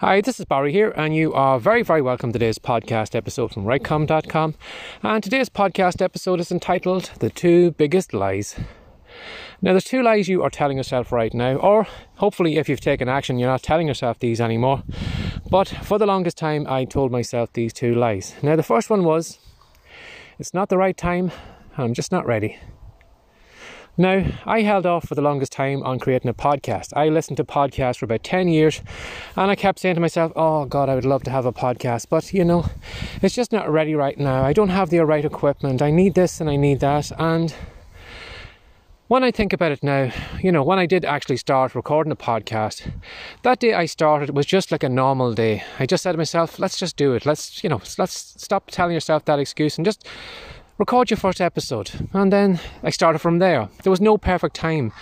Hi, this is Barry here, and you are very, very welcome to today's podcast episode from WriteCome.com. And today's podcast episode is entitled The Two Biggest Lies. Now, there's two lies you are telling yourself right now, or hopefully, if you've taken action, you're not telling yourself these anymore. But for the longest time, I told myself these two lies. Now, the first one was, It's not the right time, I'm just not ready. Now, I held off for the longest time on creating a podcast. I listened to podcasts for about 10 years and I kept saying to myself, oh God, I would love to have a podcast, but you know, it's just not ready right now. I don't have the right equipment. I need this and I need that. And when I think about it now, you know, when I did actually start recording a podcast, that day I started was just like a normal day. I just said to myself, let's just do it. Let's, you know, let's stop telling yourself that excuse and just record your first episode. And then I started from there. There was no perfect time.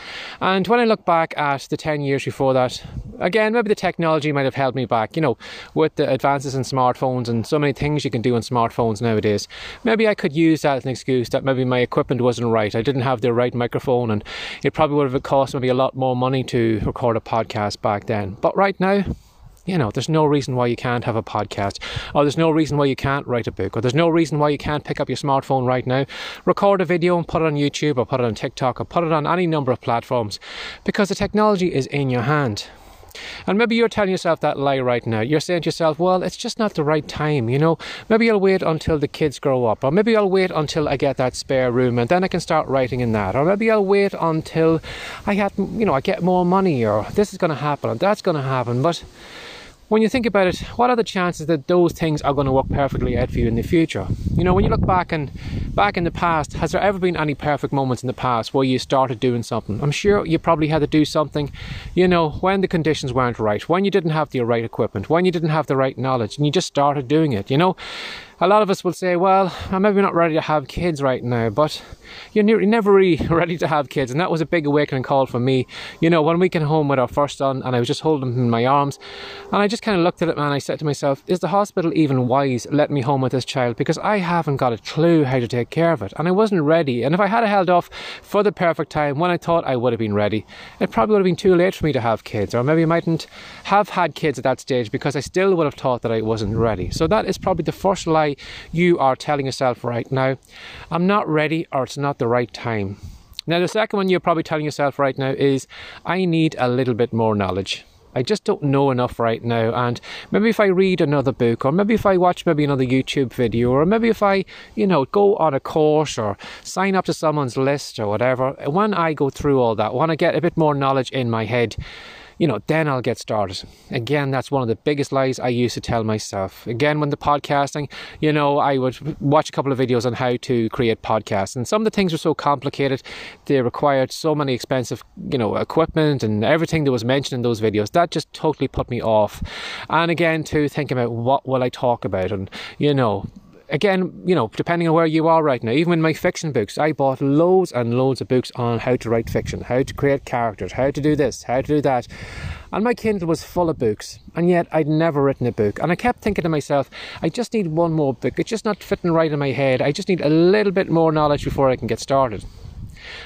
And when I look back at the 10 years before that, again, maybe the technology might have held me back, you know, with the advances in smartphones and so many things you can do on smartphones nowadays. Maybe I could use that as an excuse that maybe my equipment wasn't right. I didn't have the right microphone and it probably would have cost maybe a lot more money to record a podcast back then. But right now, you know, there's no reason why you can't have a podcast, or there's no reason why you can't write a book, or there's no reason why you can't pick up your smartphone right now, record a video and put it on YouTube, or put it on TikTok, or put it on any number of platforms, because the technology is in your hand. And maybe you're telling yourself that lie right now. You're saying to yourself, well, it's just not the right time, you know. Maybe I'll wait until the kids grow up, or maybe I'll wait until I get that spare room and then I can start writing in that, or maybe I'll wait until I get, you know, I get more money, or this is going to happen, and that's going to happen. But when you think about it, what are the chances that those things are going to work perfectly out for you in the future? You know, when you look back and back in the past, has there ever been any perfect moments in the past where you started doing something? I'm sure you probably had to do something, you know, when the conditions weren't right, when you didn't have the right equipment, when you didn't have the right knowledge, and you just started doing it. You know, a lot of us will say, well, I'm maybe not ready to have kids right now, but you're never really ready to have kids. And that was a big awakening call for me. You know, when we came home with our first son and I was just holding him in my arms, and I just kind of looked at it and I said to myself, is the hospital even wise letting me home with this child? Because I haven't got a clue how to take care of it. And I wasn't ready. And if I had held off for the perfect time when I thought I would have been ready, it probably would have been too late for me to have kids. Or maybe I mightn't have had kids at that stage because I still would have thought that I wasn't ready. So that is probably the first lie you are telling yourself right now, I'm not ready or it's not the right time. Now, the second one you're probably telling yourself right now is, I need a little bit more knowledge. I just don't know enough right now. And maybe if I read another book, or maybe if I watch maybe another YouTube video, or maybe if I, you know, go on a course or sign up to someone's list or whatever, when I go through all that, when I get a bit more knowledge in my head, you know, then I'll get started. Again, that's one of the biggest lies I used to tell myself. Again, when the podcasting, you know, I would watch a couple of videos on how to create podcasts, and some of the things were so complicated, they required so many expensive, you know, equipment and everything that was mentioned in those videos. That just totally put me off. And again, to think about what will I talk about, and you know, again, you know, depending on where you are right now, even in my fiction books, I bought loads and loads of books on how to write fiction, how to create characters, how to do this, how to do that. And my Kindle was full of books, and yet I'd never written a book. And I kept thinking to myself, I just need one more book. It's just not fitting right in my head. I just need a little bit more knowledge before I can get started.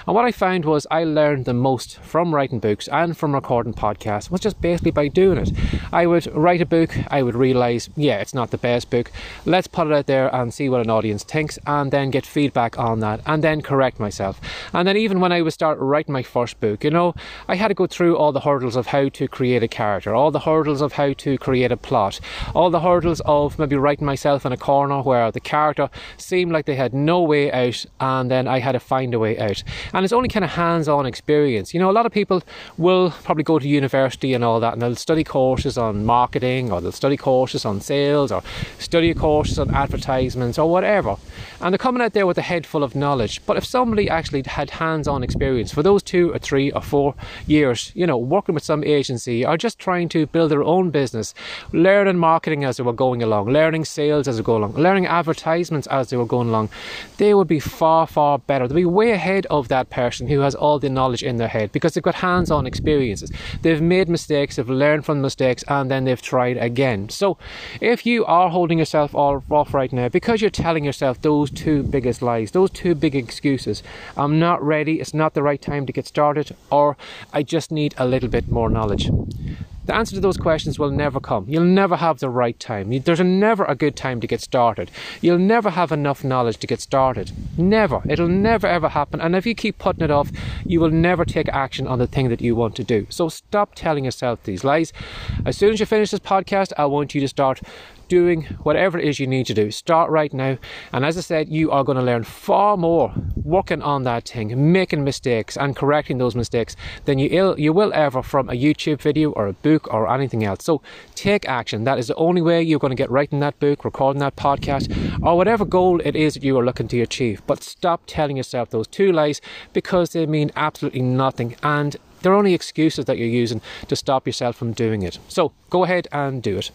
And what I found was I learned the most from writing books and from recording podcasts was just basically by doing it. I would write a book, I would realize, yeah, it's not the best book. Let's put it out there and see what an audience thinks, and then get feedback on that, and then correct myself. And then even when I would start writing my first book, you know, I had to go through all the hurdles of how to create a character, all the hurdles of how to create a plot, all the hurdles of maybe writing myself in a corner where the character seemed like they had no way out, and then I had to find a way out. And it's only kind of hands on experience. You know, a lot of people will probably go to university and all that, and they'll study courses on marketing, or they'll study courses on sales, or study courses on advertisements, or whatever. And they're coming out there with a head full of knowledge. But if somebody actually had hands on experience for those two or three or four years, you know, working with some agency or just trying to build their own business, learning marketing as they were going along, learning sales as they go along, learning advertisements as they were going along, they would be far, far better. They'd be way ahead of that person who has all the knowledge in their head because they've got hands on experiences. They've made mistakes, they've learned from mistakes, and then they've tried again. So if you are holding yourself off right now because you're telling yourself those two biggest lies, those two big excuses, I'm not ready, it's not the right time to get started, or I just need a little bit more knowledge. The answer to those questions will never come. You'll never have the right time. There's never a good time to get started. You'll never have enough knowledge to get started. Never. It'll never ever happen. And if you keep putting it off, you will never take action on the thing that you want to do. So stop telling yourself these lies. As soon as you finish this podcast, I want you to start doing whatever it is you need to do. Start right now. And as I said, you are going to learn far more working on that thing, making mistakes and correcting those mistakes than you, Ill, you will ever from a YouTube video or a book or anything else. So take action. That is the only way you're going to get writing that book, recording that podcast, or whatever goal it is that you are looking to achieve. But stop telling yourself those two lies because they mean absolutely nothing. And they're only excuses that you're using to stop yourself from doing it. So go ahead and do it.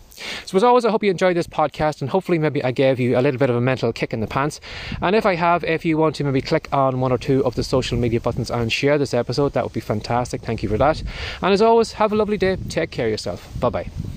So, as always, I hope you enjoyed this podcast and hopefully, maybe I gave you a little bit of a mental kick in the pants. And if I have, if you want to maybe click on one or two of the social media buttons and share this episode, that would be fantastic. Thank you for that. And as always, have a lovely day. Take care of yourself. Bye bye.